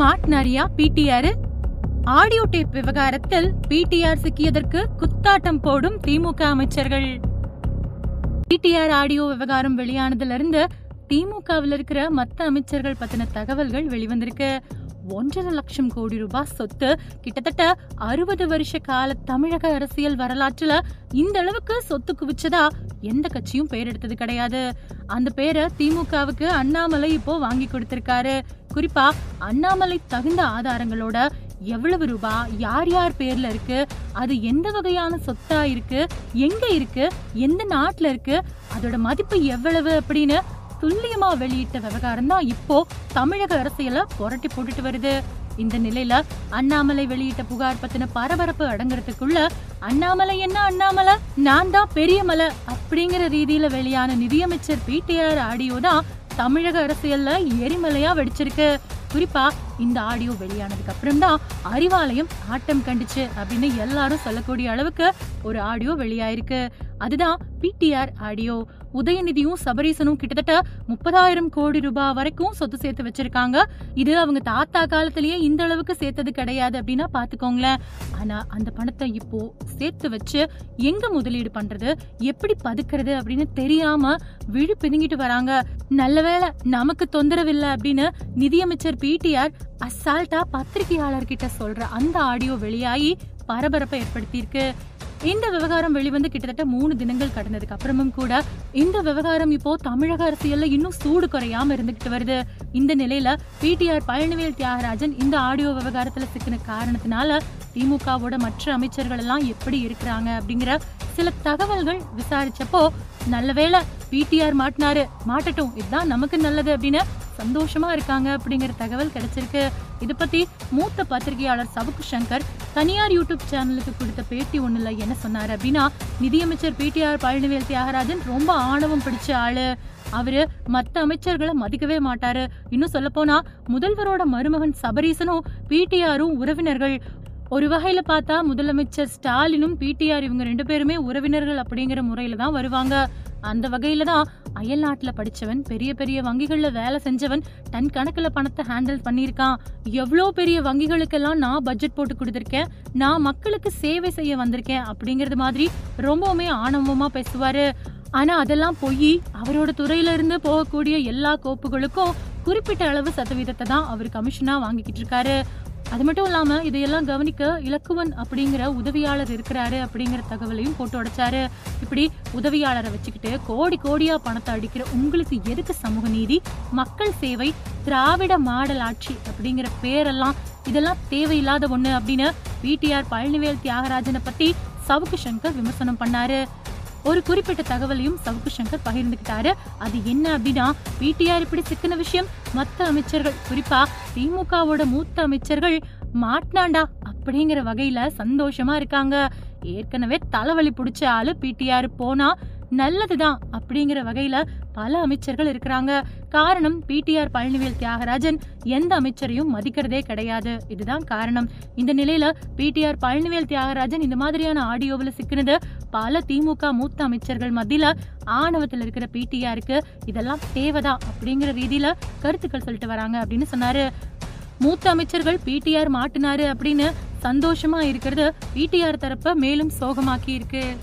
மாட்னாரியா PTR audio tape விவகாரத்தில் PTR சிக்கியதற்கு குத்தாட்டம் போடும் திமுக அமைச்சர்கள். பிடிஆர் ஆடியோ விவகாரம் வெளியானதுல இருந்து திமுகவில் இருக்கிற மத்த அமைச்சர்கள் பத்தின தகவல்கள் வெளிவந்திருக்கு. ஒன்றரை லட்சம் கோடி ரூபாய் சொத்து கிட்டத்தட்ட அறுபது வருஷ கால தமிழக அரசியல் வரலாற்றுல இந்த அளவுக்கு சொத்து குவிச்சதா எந்த கட்சியும் பேர் எடுத்தது கிடையாது. அந்த பேரை திமுகவுக்கு அண்ணாமலை இப்போ வாங்கி கொடுத்திருக்காரு. குறிப்பா அண்ணாமலை தகுந்த ஆதாரங்களோட எவ்வளவு ரூபா யார் யார் பேர்ல இருக்கு அது எந்த வகையான சொத்தா இருக்கு எங்க இருக்கு எந்த நாட்டுல இருக்கு அதோட மதிப்பு எவ்வளவு அப்படின்னு துல்லியமா வெளியிட்ட விவகாரம் தான் இப்போ தமிழக அரசியல புரட்டி போட்டுட்டு வருது. இந்த நிலையில அண்ணாமலை வெளியிட்ட புகார் பத்தின பரபரப்பு அடங்குறதுக்குள்ள அண்ணாமலை என்ன அண்ணாமலை? நான் தான் பெரிய மலை அப்படிங்கிற ரீதியில வெளியான நிதியமைச்சர் பிடிஆர் ஆடியோ தான் தமிழக அரசியல்ல எரிமலையா வெடிச்சிருக்கு. குறிப்பா இந்த ஆடியோ வெளியானதுக்கு அப்புறம் தான் அறிவாலயம் ஆட்டம் கண்டுச்சு அப்படின்னு எல்லாரும் சொல்லக்கூடிய அளவுக்கு ஒரு ஆடியோ வெளியாயிருக்கு. அதுதான் பிடிஆர் ஆடியோ. உதயநிதியும் சபரீசனும் கிட்டத்தட்ட முப்பதாயிரம் கோடி ரூபாய் வரைக்கும் சொத்து சேர்த்து வச்சிருக்காங்க. இது அவங்க தாத்தா காலத்திலேயே இந்த அளவுக்கு சேர்த்தது கிடையாது அப்படின்னா பாத்துக்கோங்களேன் ஆனா அந்த பணத்தை இப்போ சேர்த்து வச்சு எங்க முதலீடு பண்றது? எப்படி பதுக்கிறது அப்படின்னு தெரியாம விழி பிதுங்கிட்டு வராங்க. நல்லவேளை நமக்கு தொந்தரவு இல்லை அப்படின்னு நிதியமைச்சர் பிடிஆர் அசால்ட்டா பத்திரிகையாளர்கிட்ட சொல்ற அந்த ஆடியோ வெளியாகி பரபரப்பை ஏற்படுத்தியிருக்கு. இந்த விவகாரம் வெளிவந்து கிட்டத்தட்ட மூணு தினங்கள் கடந்ததுக்கு அப்புறமும் கூட இந்த விவகாரம் இப்போ தமிழக அரசியல்ல இன்னும் சூடு குறையாம இருந்துகிட்டு வருது. இந்த நிலையில பிடிஆர் பழனிவேல் தியாகராஜன் இந்த ஆடியோ விவகாரத்துல சிக்கின காரணத்தினால திமுகவோட மற்ற அமைச்சர்கள் எல்லாம் எப்படி இருக்கிறாங்க அப்படிங்கிற சில தகவல்கள் விசாரிச்சப்போ நல்லவேளை பிடிஆர் மாட்டினாரு. மாட்டட்டும். இதுதான் நமக்கு நல்லது அப்படின்னு சந்தோஷமா இருக்காங்க அப்படிங்கிற தகவல் கிடைச்சிருக்கு. இது பத்தி மூத்த பத்திரிகையாளர் சவுக்கு சங்கர் தனியார் யூடியூப் சேனலுக்கு கொடுத்த பேட்டி ஒண்ணுல என்ன சொன்னாரு அப்படின்னா நிதியமைச்சர் பிடிஆர் பழனிவேல் தியாகராஜன் ரொம்ப ஆணவம் பிடிச்ச ஆளு. அவரு மத்த அமைச்சர்களை மதிக்கவே மாட்டாரு. இன்னும் சொல்ல போனா முதல்வரோட மருமகன் சபரீசனும் பிடிஆரும் உறவினர்கள். ஒரு வகையில பார்த்தா முதலமைச்சர் ஸ்டாலினும் பிடிஆர் இவங்க ரெண்டு பேருமே உறவினர்கள் அப்படிங்கிற முறையில தான் வருவாங்க. அந்த வகையில தான் அயல் நாட்டுல படிச்சவன் பெரிய பெரிய வங்கிகள்ல வேலை செஞ்சவன் டன் கணக்குல பணத்தை ஹேண்டில் பண்ணியிருக்கான். எவ்வளோ பெரிய வங்கிகளுக்கெல்லாம் நான் பட்ஜெட் போட்டு கொடுத்துருக்கேன் நான் மக்களுக்கு சேவை செய்ய வந்திருக்கேன் அப்படிங்கறது மாதிரி ரொம்பவுமே ஆணவமா பேசுவாரு. ஆனா அதெல்லாம் போய் அவரோட துறையில இருந்து போகக்கூடிய எல்லா கோப்புகளுக்கும் குறிப்பிட்ட அளவு சதவீதத்தை தான் அவர் கமிஷனா வாங்கிக்கிட்டு இருக்காரு. அது மட்டும் இல்லாம இதையெல்லாம் கவனிக்க இலக்குவன் அப்படிங்கிற உதவியாளர் இருக்கிறாரு அப்படிங்கிற தகவலையும் போட்டு உடைச்சாரு. இப்படி உதவியாளரை வச்சுக்கிட்டு கோடி கோடியா பணத்தை அடிக்கிற உங்களுக்கு எதுக்கு சமூக நீதி? மக்கள் சேவை திராவிட மாடல் ஆட்சி அப்படிங்கிற பேரெல்லாம் இதெல்லாம் தேவையில்லாத ஒண்ணு அப்படின்னு பிடிஆர் பழனிவேல் தியாகராஜனை பத்தி சவுக்கு சங்கர் விமர்சனம் பண்ணாரு. ஒரு குறிப்பிட்ட தகவலையும் சவுக்கு சங்கர் பகிர்ந்துக்கிட்டாரு. அது என்ன அப்படின்னா பிடிஆர் இப்படி சிக்கின விஷயம் மத்த அமைச்சர்கள் குறிப்பா திமுகவோட மூத்த அமைச்சர்கள் மாட்னாண்டா அப்படிங்கிற வகையில சந்தோஷமா இருக்காங்க. ஏற்கனவே தலைவலி பிடிச்ச ஆளு பிடிஆர் போனா நல்லதுதான் அப்படிங்கிற வகையில பல அமைச்சர்கள் இருக்கிறாங்க. காரணம் பிடிஆர் பழனிவேல் தியாகராஜன். எந்த அமைச்சரையும் மதிக்கிறதே கிடையாது. இதுதான் காரணம். இந்த நிலையில பிடிஆர் பழனிவேல் தியாகராஜன் இந்த மாதிரியான ஆடியோவில் சிக்கினது பல திமுக மூத்த அமைச்சர்கள் மத்தியில ஆணவத்தில் இருக்கிற பிடிஆருக்கு இதெல்லாம் தேவைதான் அப்படிங்கிற ரீதியில கருத்துக்கள் சொல்லிட்டு வராங்க அப்படின்னு சொன்னாரு. மூத்த அமைச்சர்கள் பிடிஆர் மாட்டினாரு அப்படின்னு சந்தோஷமா இருக்கிறது பிடிஆர் தரப்ப மேலும் சோகமாக்கி இருக்கு.